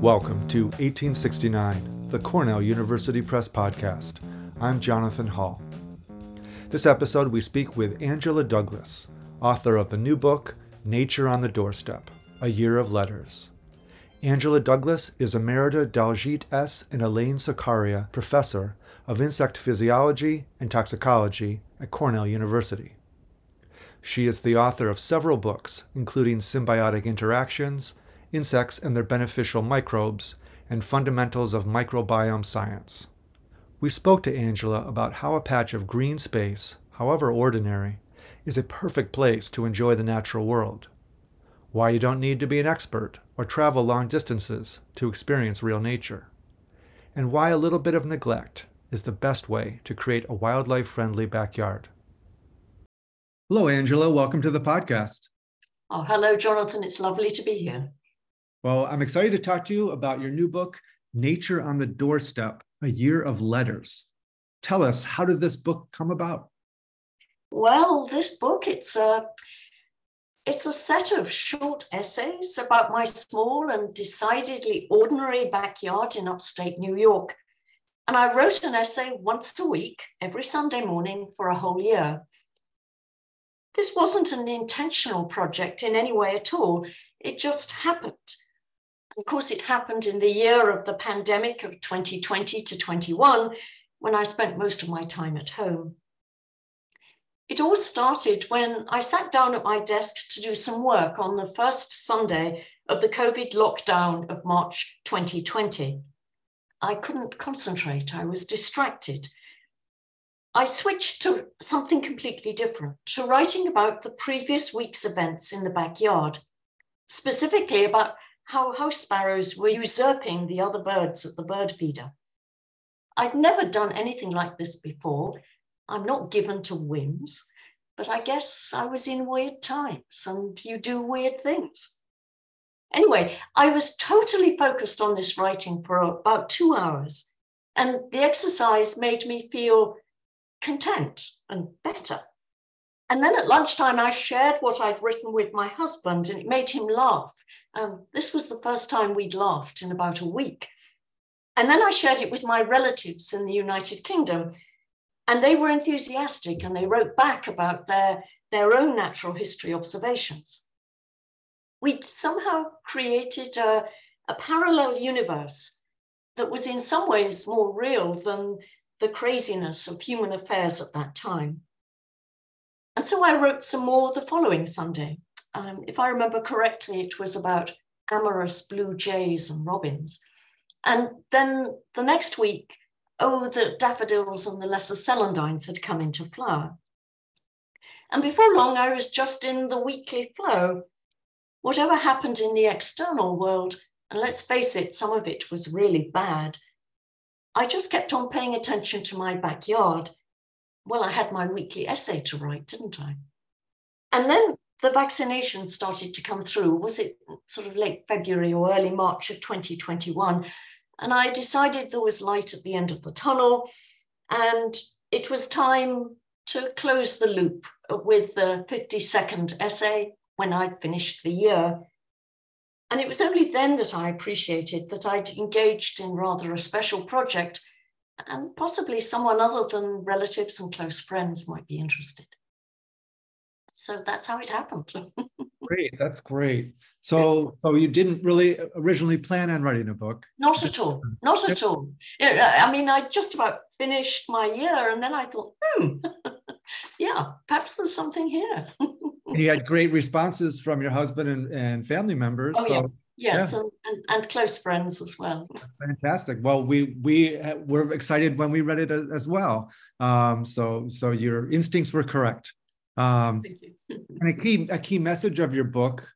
Welcome to 1869, the Cornell University Press Podcast. I'm Jonathan Hall. This episode, we speak with Angela Douglas, author of the new book, Nature on the Doorstep A Year of Letters. Angela Douglas is Emerita Daljit S. and Elaine Sarkaria Professor of Insect Physiology and Toxicology at Cornell University. She is the author of several books, including Symbiotic Interactions, Insects and Their Beneficial Microbes, and Fundamentals of Microbiome Science. We spoke to Angela about how a patch of green space, however ordinary, is a perfect place to enjoy the natural world, why you don't need to be an expert or travel long distances to experience real nature, and why a little bit of neglect is the best way to create a wildlife friendly backyard. Hello, Angela. Welcome to the podcast. Oh, hello, Jonathan. It's lovely to be here. Well, I'm excited to talk to you about your new book, Nature on the Doorstep A Year of Letters. Tell us, how did this book come about? Well, this book, it's a it's a set of short essays about my small and decidedly ordinary backyard in upstate New York. And I wrote an essay once a week, every Sunday morning for a whole year. This wasn't an intentional project in any way at all. It just happened. Of course, it happened in the year of the pandemic of 2020 to 21, when I spent most of my time at home. It all started when I sat down at my desk to do some work on the first Sunday of the COVID lockdown of March 2020. I couldn't concentrate, I was distracted. I switched to something completely different, to writing about the previous week's events in the backyard, specifically about how house sparrows were usurping the other birds at the bird feeder. I'd never done anything like this before. I'm not given to whims, but I guess I was in weird times and you do weird things. Anyway, I was totally focused on this writing for about two hours, and the exercise made me feel content and better. And then at lunchtime, I shared what I'd written with my husband, and it made him laugh. Um, this was the first time we'd laughed in about a week. And then I shared it with my relatives in the United Kingdom, and they were enthusiastic and they wrote back about their, their own natural history observations we'd somehow created a, a parallel universe that was in some ways more real than the craziness of human affairs at that time. And so I wrote some more the following Sunday. Um, if I remember correctly, it was about amorous blue jays and robins. And then the next week, oh, the daffodils and the lesser celandines had come into flower. And before long, I was just in the weekly flow whatever happened in the external world, and let's face it, some of it was really bad, I just kept on paying attention to my backyard. Well, I had my weekly essay to write, didn't I? And then the vaccination started to come through. Was it sort of late February or early March of 2021? And I decided there was light at the end of the tunnel, and it was time to close the loop with the 52nd essay when I'd finished the year. And it was only then that I appreciated that I'd engaged in rather a special project and possibly someone other than relatives and close friends might be interested. So that's how it happened. great, that's great. So, so you didn't really originally plan on writing a book? Not at all. Not at all. I mean, I just about finished my year, and then I thought, hmm, yeah, perhaps there's something here. you had great responses from your husband and, and family members. Oh, so, yeah. Yes, yeah. and, and, and, close friends as well. Fantastic. Well, we we were excited when we read it as well. Um, so so your instincts were correct. Um, Thank you. and a key a key message of your book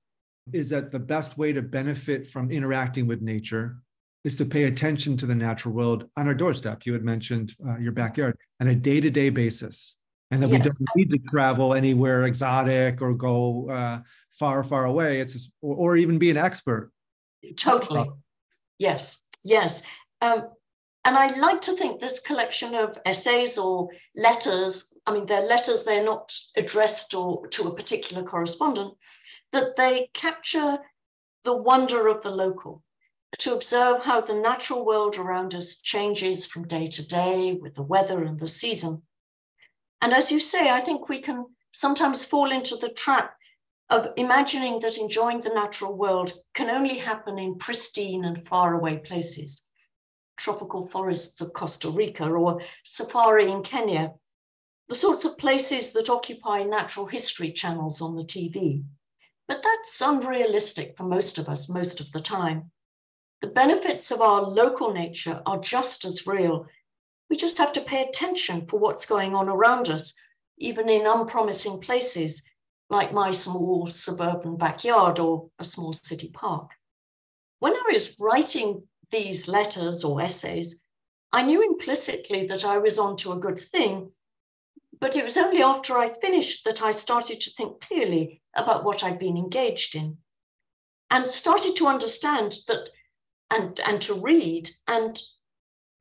is that the best way to benefit from interacting with nature is to pay attention to the natural world on our doorstep. You had mentioned uh, your backyard on a day to day basis and that yes. we don't need to travel anywhere exotic or go uh, far, far away. It's just, or, or, even be an expert. Totally. Yes. Yes. Um, and I like to think this collection of essays or letters, I mean, they're letters, they're not addressed or to a particular correspondent. that they capture the wonder of the local, to observe how the natural world around us changes from day to day with the weather and the season. And as you say, I think we can sometimes fall into the trap of imagining that enjoying the natural world can only happen in pristine and faraway places, tropical forests of Costa Rica or safari in Kenya, the sorts of places that occupy natural history channels on the TV. But that's unrealistic for most of us most of the time. The benefits of our local nature are just as real. We just have to pay attention for what's going on around us, even in unpromising places like my small suburban backyard or a small city park. When I was writing these letters or essays, I knew implicitly that I was onto a good thing, but it was only after I finished that I started to think clearly about what I'd been engaged in and started to understand that and, and to read and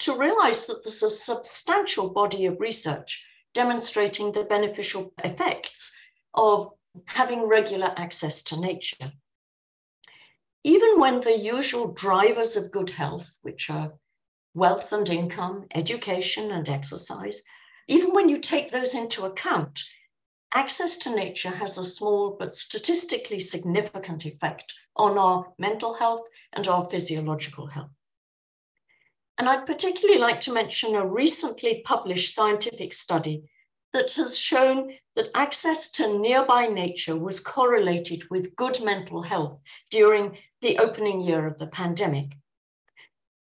to realize that there's a substantial body of research demonstrating the beneficial effects of having regular access to nature. Even when the usual drivers of good health, which are wealth and income, education and exercise, even when you take those into account, access to nature has a small but statistically significant effect on our mental health and our physiological health. And I'd particularly like to mention a recently published scientific study that has shown that access to nearby nature was correlated with good mental health during the opening year of the pandemic.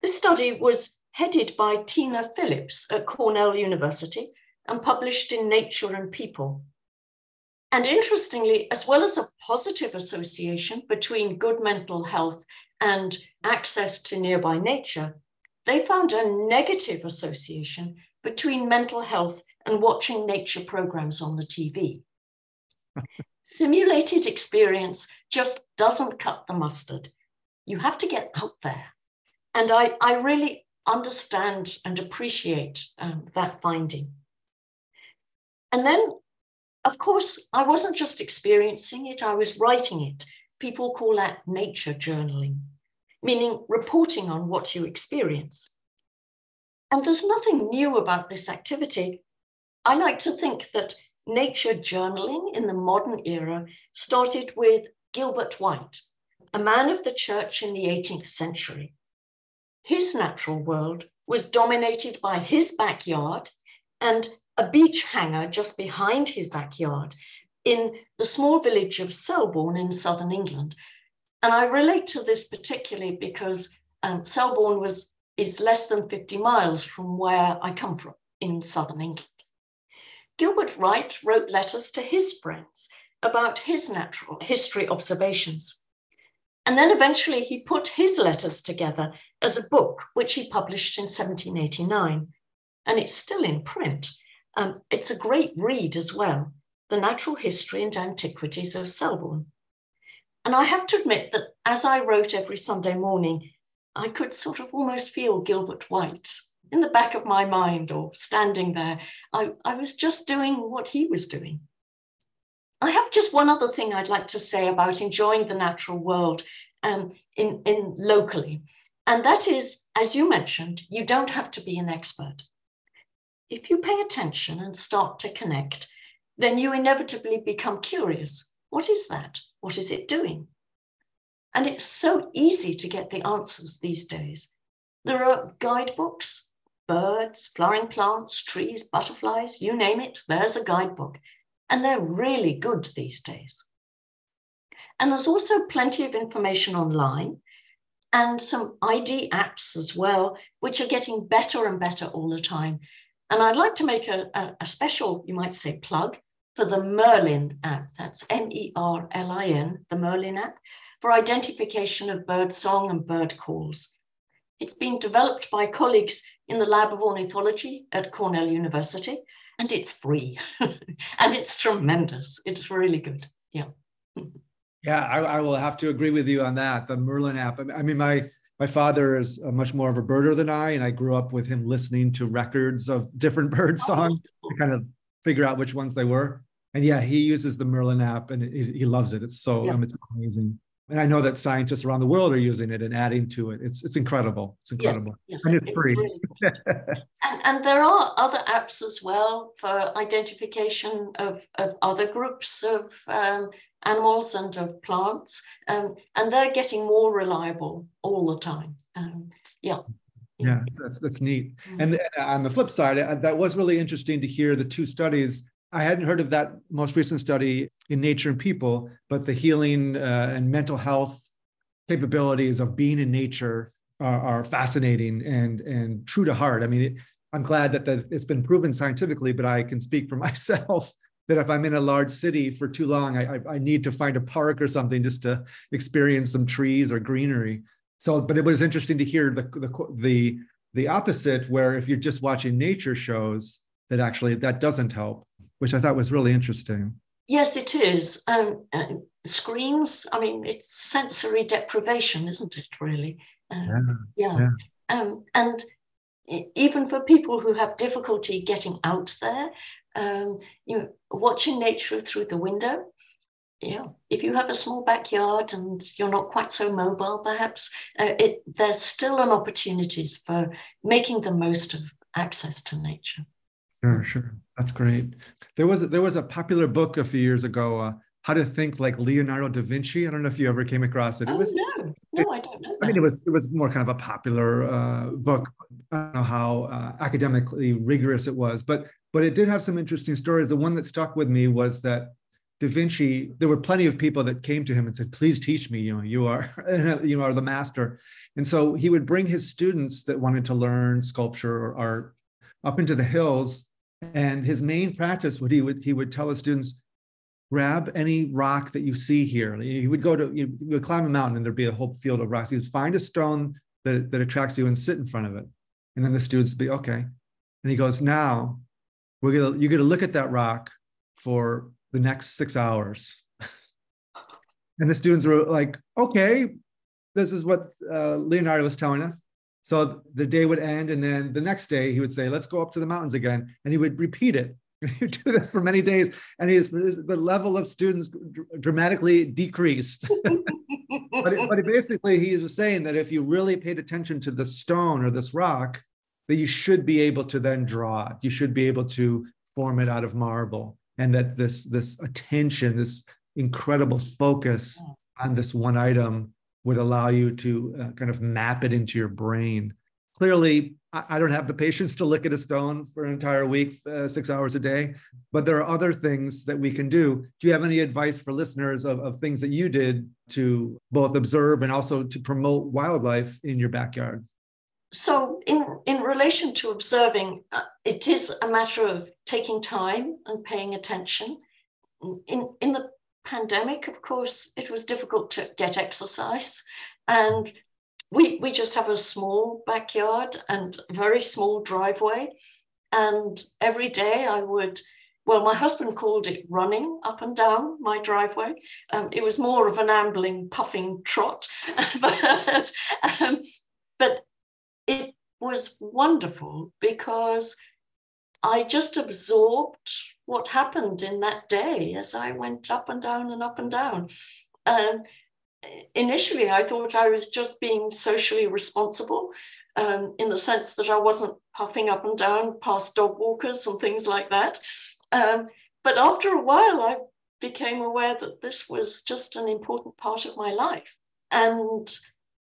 This study was headed by Tina Phillips at Cornell University and published in Nature and People. And interestingly, as well as a positive association between good mental health and access to nearby nature, they found a negative association between mental health and watching nature programs on the TV. Simulated experience just doesn't cut the mustard. You have to get out there. And I, I really understand and appreciate um, that finding. And then of course, I wasn't just experiencing it, I was writing it. People call that nature journaling, meaning reporting on what you experience. And there's nothing new about this activity. I like to think that nature journaling in the modern era started with Gilbert White, a man of the church in the 18th century. His natural world was dominated by his backyard and a beech hanger just behind his backyard in the small village of Selborne in southern England. And I relate to this particularly because um, Selborne was is less than 50 miles from where I come from in southern England. Gilbert White wrote letters to his friends about his natural history observations. And then eventually he put his letters together as a book, which he published in 1789. And it's still in print. Um, it's a great read as well, The Natural History and Antiquities of Selborne. And I have to admit that as I wrote every Sunday morning, I could sort of almost feel Gilbert White in the back of my mind or standing there. I, I was just doing what he was doing. I have just one other thing I'd like to say about enjoying the natural world um, in, in locally. And that is, as you mentioned, you don't have to be an expert if you pay attention and start to connect, then you inevitably become curious. What is that? What is it doing? And it's so easy to get the answers these days. There are guidebooks, birds, flowering plants, trees, butterflies, you name it, there's a guidebook. And they're really good these days. And there's also plenty of information online and some ID apps as well, which are getting better and better all the time. And I'd like to make a, a, a special, you might say, plug for the Merlin app. That's M E R L I N, the Merlin app, for identification of bird song and bird calls. It's been developed by colleagues in the Lab of Ornithology at Cornell University, and it's free. and it's tremendous. It's really good. Yeah. Yeah, I, I, will have to agree with you on that. The Merlin app. I mean, my my father is much more of a birder than I, and I grew up with him listening to records of different bird oh, songs to kind of figure out which ones they were. and yeah, he uses the Merlin app and it, he loves it. It's so yeah. um, it's amazing. And I know that scientists around the world are using it and adding to it. It's it's incredible. It's incredible. Yes, yes, and it's free. And, and there are other apps as well for identification of, of other groups of um, animals and of plants. Um, and they're getting more reliable all the time. Um, yeah. Yeah, that's that's neat. Mm-hmm. And on the flip side, that was really interesting to hear the two studies I hadn't heard of that most recent study in Nature and People, but the healing uh, and mental health capabilities of being in nature are, are, fascinating and and true to heart. I mean, it, I'm glad that the, it's been proven scientifically, but I can speak for myself that if I'm in a large city for too long, I, I, I need to find a park or something just to experience some trees or greenery. So, but it was interesting to hear the the the, the opposite, where if you're just watching nature shows, that actually that doesn't help which I thought was really interesting. Yes, it is. Um, uh, screens, I mean, it's sensory deprivation, isn't it, really? Um, yeah. yeah. yeah. Um, and even for people who have difficulty getting out there, um, you know, watching nature through the window. Yeah, if you have a small backyard and you're not quite so mobile, perhaps uh, it, there's still an opportunities for making the most of access to nature. Sure, sure. That's great. There was there was a popular book a few years ago, uh, How to Think Like Leonardo da Vinci. I don't know if you ever came across it. It oh, was no, no, I don't know. That. I mean, it was it was more kind of a popular uh, book. I don't know how uh, academically rigorous it was, but but it did have some interesting stories. The one that stuck with me was that Da Vinci. There were plenty of people that came to him and said, "Please teach me. You know, you are you are the master." And so he would bring his students that wanted to learn sculpture or art up into the hills and his main practice, what he would he would tell his students, grab any rock that you see here. He would go to you would climb a mountain and there'd be a whole field of rocks. He would find a stone that, that attracts you and sit in front of it. And then the students would be okay. And he goes, now we're gonna you're gonna look at that rock for the next six hours. and the students were like, okay, this is what uh, Leonardo was telling us. So the day would end, and then the next day he would say, "Let's go up to the mountains again," and he would repeat it. he would do this for many days, and the level of students dramatically decreased. but, it, but basically, he was saying that if you really paid attention to the stone or this rock, that you should be able to then draw it. You should be able to form it out of marble, and that this this attention, this incredible focus on this one item would allow you to uh, kind of map it into your brain. Clearly, I, I, don't have the patience to look at a stone for an entire week, uh, six hours a day, but there are other things that we can do. Do you have any advice for listeners of, of things that you did to both observe and also to promote wildlife in your backyard? So, in, in relation to observing, uh, it is a matter of taking time and paying attention. In, in the pandemic, of course, it was difficult to get exercise. And we, we just have a small backyard and very small driveway. And every day I would, well, my husband called it running up and down my driveway. Um, it was more of an ambling, puffing trot. but, um, but it was wonderful because I just absorbed what happened in that day as I went up and down and up and down. Um, initially, I thought I was just being socially responsible um, in the sense that I wasn't puffing up and down past dog walkers and things like that. Um, but after a while, I became aware that this was just an important part of my life. And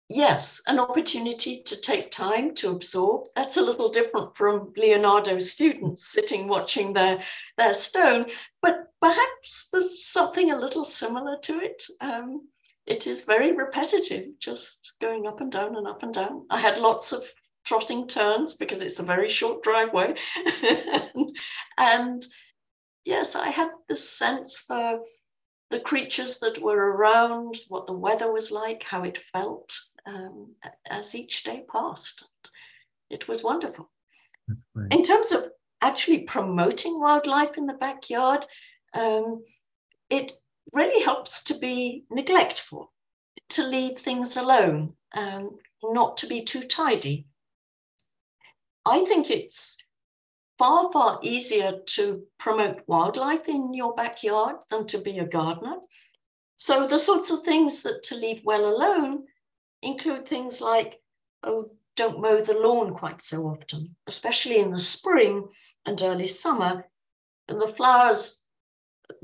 yes, an opportunity to take time to absorb. That's a little different from Leonardo's students sitting watching their, their stone, but perhaps there's something a little similar to it. Um, it is very repetitive, just going up and down and up and down. I had lots of trotting turns because it's a very short driveway. and yes, I had this sense for the creatures that were around, what the weather was like, how it felt um, as each day passed. It was wonderful. In terms of actually promoting wildlife in the backyard, um, it really helps to be neglectful, to leave things alone, um, not to be too tidy. I think it's far, far easier to promote wildlife in your backyard than to be a gardener. So the sorts of things that to leave well alone include things like, oh, don't mow the lawn quite so often, especially in the spring and early summer. And the flowers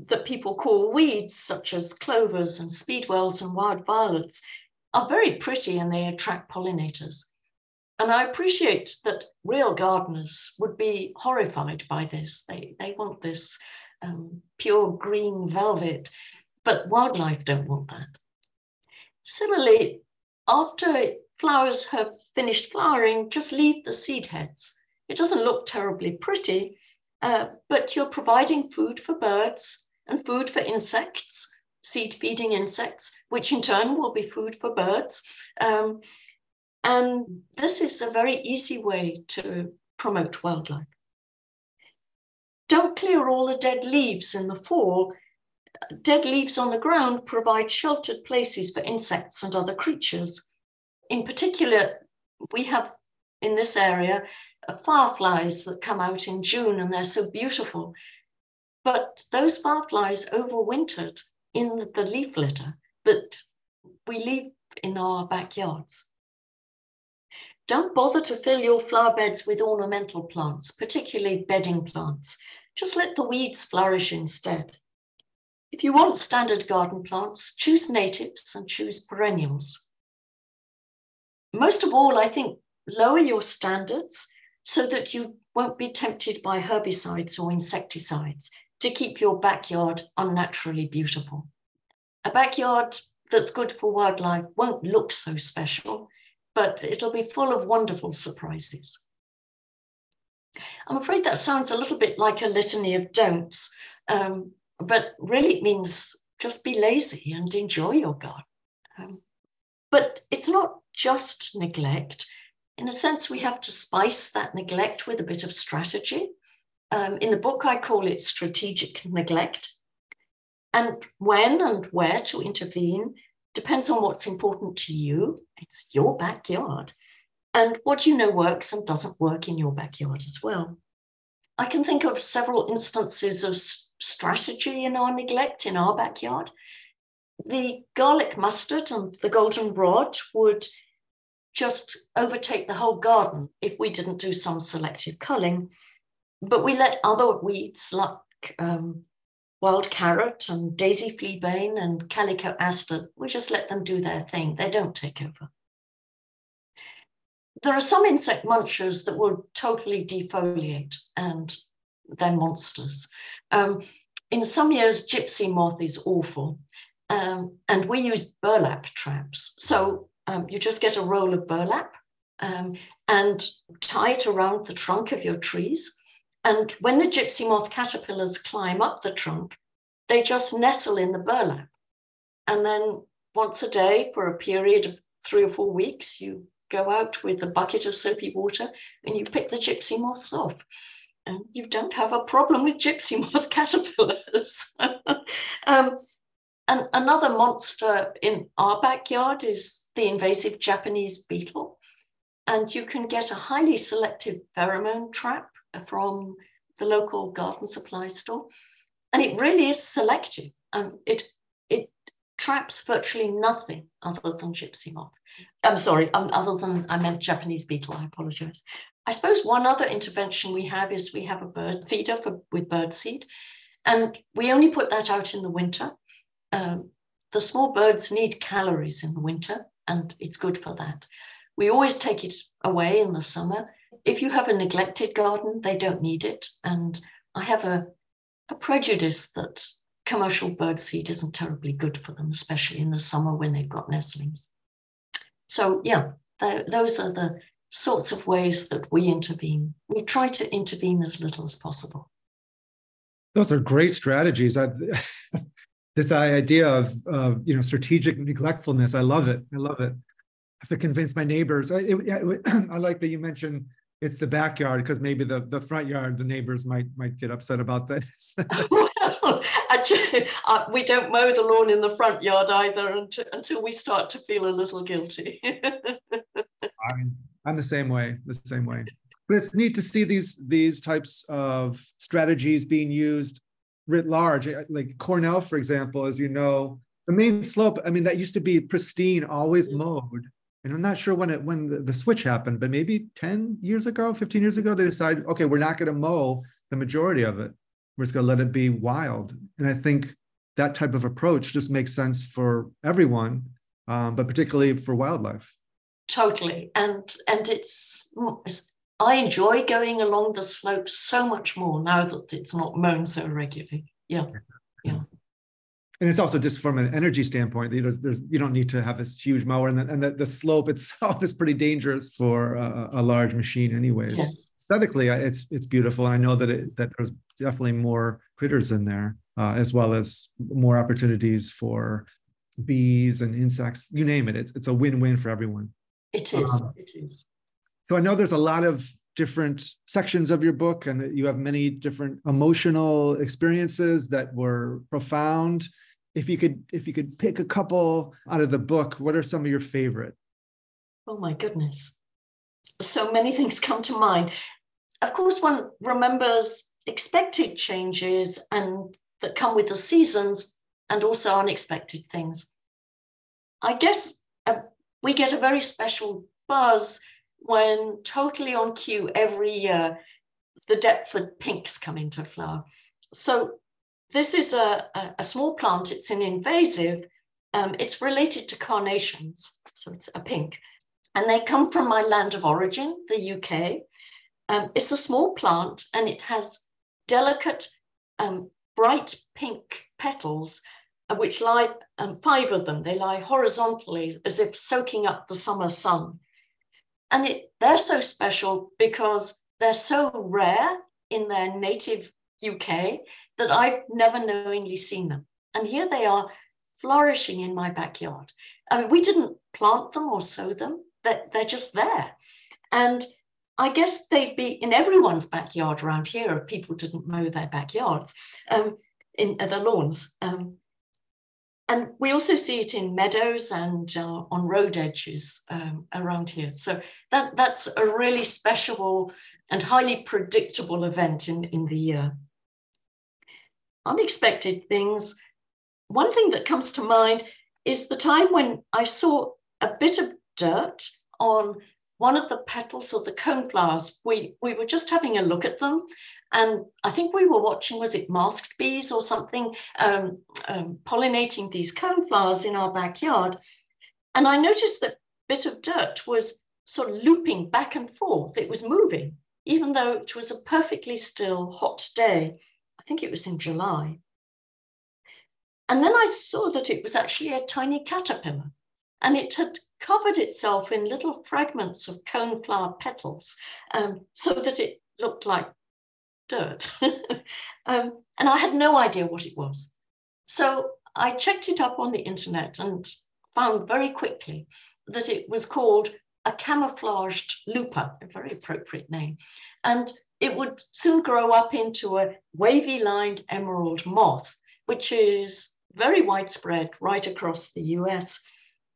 that people call weeds, such as clovers and speedwells and wild violets, are very pretty and they attract pollinators. And I appreciate that real gardeners would be horrified by this. They, they want this um, pure green velvet, but wildlife don't want that. Similarly, after flowers have finished flowering, just leave the seed heads. It doesn't look terribly pretty, uh, but you're providing food for birds and food for insects, seed feeding insects, which in turn will be food for birds. Um, and this is a very easy way to promote wildlife. Don't clear all the dead leaves in the fall. Dead leaves on the ground provide sheltered places for insects and other creatures. In particular, we have in this area uh, fireflies that come out in June and they're so beautiful. But those fireflies overwintered in the leaf litter that we leave in our backyards. Don't bother to fill your flower beds with ornamental plants, particularly bedding plants. Just let the weeds flourish instead. If you want standard garden plants, choose natives and choose perennials. Most of all, I think lower your standards so that you won't be tempted by herbicides or insecticides to keep your backyard unnaturally beautiful. A backyard that's good for wildlife won't look so special, but it'll be full of wonderful surprises. I'm afraid that sounds a little bit like a litany of don'ts, um, but really it means just be lazy and enjoy your garden. Um, but it's not just neglect in a sense, we have to spice that neglect with a bit of strategy. Um, in the book, I call it strategic neglect. And when and where to intervene depends on what's important to you. It's your backyard. And what you know works and doesn't work in your backyard as well. I can think of several instances of strategy in our neglect in our backyard. The garlic mustard and the goldenrod would just overtake the whole garden if we didn't do some selective culling. But we let other weeds like um, wild carrot and daisy fleabane and calico aster, we just let them do their thing. They don't take over. There are some insect munchers that will totally defoliate and they're monsters. Um, in some years, gypsy moth is awful. Um, and we use burlap traps. So um, you just get a roll of burlap um, and tie it around the trunk of your trees. And when the gypsy moth caterpillars climb up the trunk, they just nestle in the burlap. And then once a day for a period of three or four weeks, you go out with a bucket of soapy water and you pick the gypsy moths off. And you don't have a problem with gypsy moth caterpillars. um, and another monster in our backyard is the invasive Japanese beetle. And you can get a highly selective pheromone trap from the local garden supply store. And it really is selective. Um, it, it traps virtually nothing other than gypsy moth. I'm sorry, um, other than I meant Japanese beetle, I apologize. I suppose one other intervention we have is we have a bird feeder for, with bird seed. And we only put that out in the winter um, the small birds need calories in the winter, and it's good for that. We always take it away in the summer. If you have a neglected garden, they don't need it. And I have a, a prejudice that commercial bird seed isn't terribly good for them, especially in the summer when they've got nestlings. So, yeah, th- those are the sorts of ways that we intervene. We try to intervene as little as possible. Those are great strategies. I, this idea of uh, you know strategic neglectfulness. I love it. I love it. I have to convince my neighbors. I, it, I like that you mentioned it's the backyard because maybe the, the front yard the neighbors might might get upset about this. actually, uh, we don't mow the lawn in the front yard either until, until we start to feel a little guilty. I'm, I'm the same way. The same way. but it's neat to see these these types of strategies being used writ large. Like Cornell, for example, as you know, the main slope. I mean, that used to be pristine, always mowed. And I'm not sure when it when the, the switch happened, but maybe 10 years ago, 15 years ago, they decided, okay, we're not going to mow the majority of it. We're just going to let it be wild. And I think that type of approach just makes sense for everyone, um, but particularly for wildlife. Totally, and and it's, it's I enjoy going along the slope so much more now that it's not mown so regularly. Yeah, yeah. And it's also just from an energy standpoint, you know, there's you don't need to have this huge mower, and the, and the, the slope itself is pretty dangerous for a, a large machine, anyways. Yes. Aesthetically, it's it's beautiful, I know that it that there's definitely more critters in there, uh, as well as more opportunities for bees and insects. You name it, it's it's a win-win for everyone. It is. Um, it is. So I know there's a lot of different sections of your book and that you have many different emotional experiences that were profound. If you could if you could pick a couple out of the book, what are some of your favorite? Oh my goodness. So many things come to mind. Of course, one remembers expected changes and that come with the seasons and also unexpected things. I guess uh, we get a very special buzz when totally on cue every year, the Deptford pinks come into flower. So this is a, a, a small plant, it's an invasive, um, it's related to carnations, so it's a pink. And they come from my land of origin, the UK. Um, it's a small plant and it has delicate, um, bright pink petals, uh, which lie, um, five of them, they lie horizontally as if soaking up the summer sun. And it, they're so special because they're so rare in their native UK that I've never knowingly seen them. And here they are flourishing in my backyard. I mean, we didn't plant them or sow them, they're, they're just there. And I guess they'd be in everyone's backyard around here if people didn't mow their backyards, um, in uh, lawns. Um, and we also see it in meadows and uh, on road edges um, around here. So that, that's a really special and highly predictable event in, in the year. Unexpected things. One thing that comes to mind is the time when I saw a bit of dirt on one of the petals of the coneflowers. We, we were just having a look at them and I think we were watching, was it masked bees or something, um, um, pollinating these coneflowers in our backyard. And I noticed that bit of dirt was sort of looping back and forth. It was moving, even though it was a perfectly still hot day. I think it was in July. And then I saw that it was actually a tiny caterpillar and it had covered itself in little fragments of coneflower petals um, so that it looked like dirt. um, and I had no idea what it was. So I checked it up on the internet and found very quickly that it was called a camouflaged looper, a very appropriate name. And it would soon grow up into a wavy lined emerald moth, which is very widespread right across the US.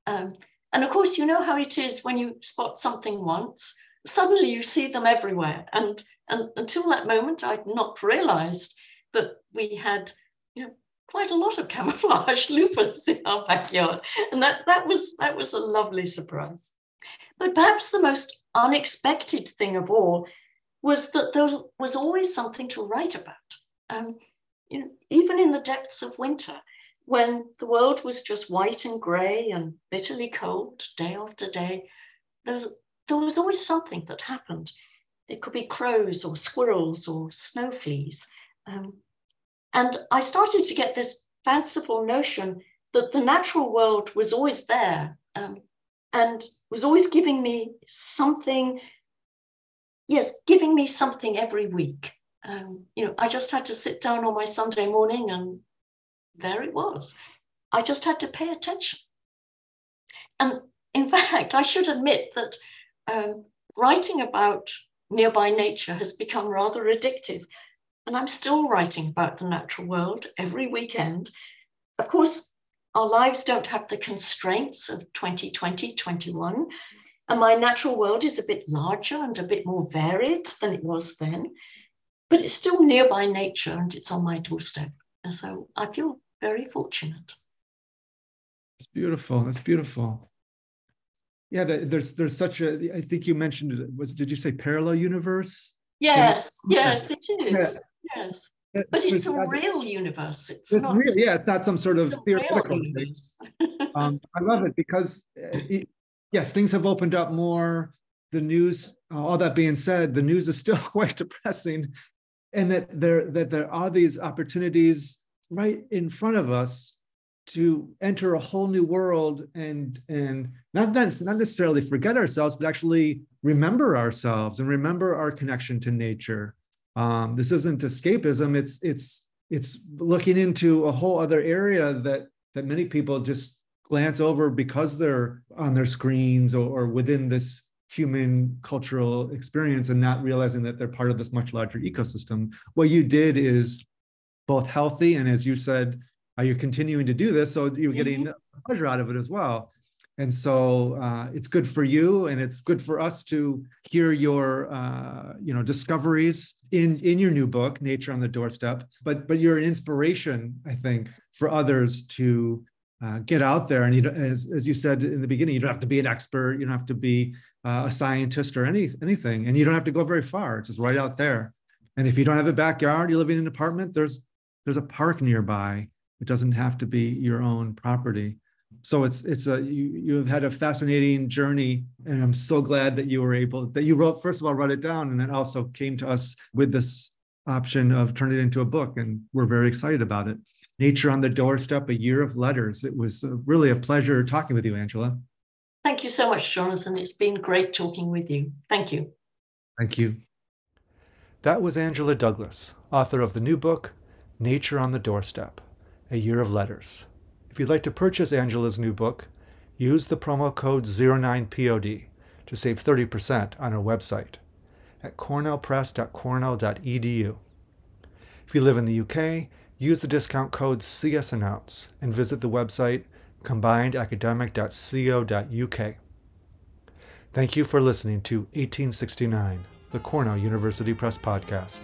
Um, and of course, you know how it is when you spot something once, suddenly you see them everywhere. And, and until that moment, I'd not realized that we had you know, quite a lot of camouflage loopers in our backyard. And that, that, was, that was a lovely surprise. But perhaps the most unexpected thing of all was that there was always something to write about. Um, you know, even in the depths of winter, when the world was just white and grey and bitterly cold day after day, there was, there was always something that happened. It could be crows or squirrels or snow fleas. Um, and I started to get this fanciful notion that the natural world was always there um, and was always giving me something, yes, giving me something every week. Um, you know, I just had to sit down on my Sunday morning and there it was. I just had to pay attention. And in fact, I should admit that um, writing about nearby nature has become rather addictive. And I'm still writing about the natural world every weekend. Of course, our lives don't have the constraints of 2020, 21. And my natural world is a bit larger and a bit more varied than it was then, but it's still nearby nature and it's on my doorstep. And so I feel very fortunate. It's beautiful. That's beautiful. Yeah, there's there's such a. I think you mentioned it. Was did you say parallel universe? Yes, yes, it is. Yeah. Yes, but it's, a real universe. It's, it's not. Real, yeah, it's not some sort of theoretical. um, I love it because, uh, it, yes, things have opened up more. The news. Uh, all that being said, the news is still quite depressing, and that there that there are these opportunities right in front of us to enter a whole new world and and not that, not necessarily forget ourselves but actually remember ourselves and remember our connection to nature. Um, this isn't escapism. It's it's it's looking into a whole other area that that many people just glance over because they're on their screens or, or within this human cultural experience and not realizing that they're part of this much larger ecosystem. What you did is both healthy and as you said are you're continuing to do this so you're getting mm-hmm. pleasure out of it as well. And so uh, it's good for you and it's good for us to hear your uh, you know discoveries in in your new book nature on the doorstep. But but you're an inspiration i think for others to uh, get out there. And you as, as you said in the beginning you don't have to be an expert. You don't have to be uh, a scientist or any anything. And you don't have to go very far. It's just right out there. And if you don't have a backyard you're living in an apartment there's there's a park nearby it doesn't have to be your own property. So it's it's a you you have had a fascinating journey, and I'm so glad that you were able that you wrote first of all wrote it down, and then also came to us with this option of turning it into a book, and we're very excited about it. Nature on the Doorstep, a year of letters. It was uh, really a pleasure talking with you, Angela. Thank you so much, Jonathan. It's been great talking with you. Thank you. Thank you. That was Angela Douglas, author of the new book, Nature on the Doorstep a Year of Letters. If you'd like to purchase Angela's new book, use the promo code 09POD to save 30% on our website at cornellpress.cornell.edu. If you live in the UK, use the discount code CSAnnounce and visit the website combinedacademic.co.uk. Thank you for listening to 1869, the Cornell University Press Podcast.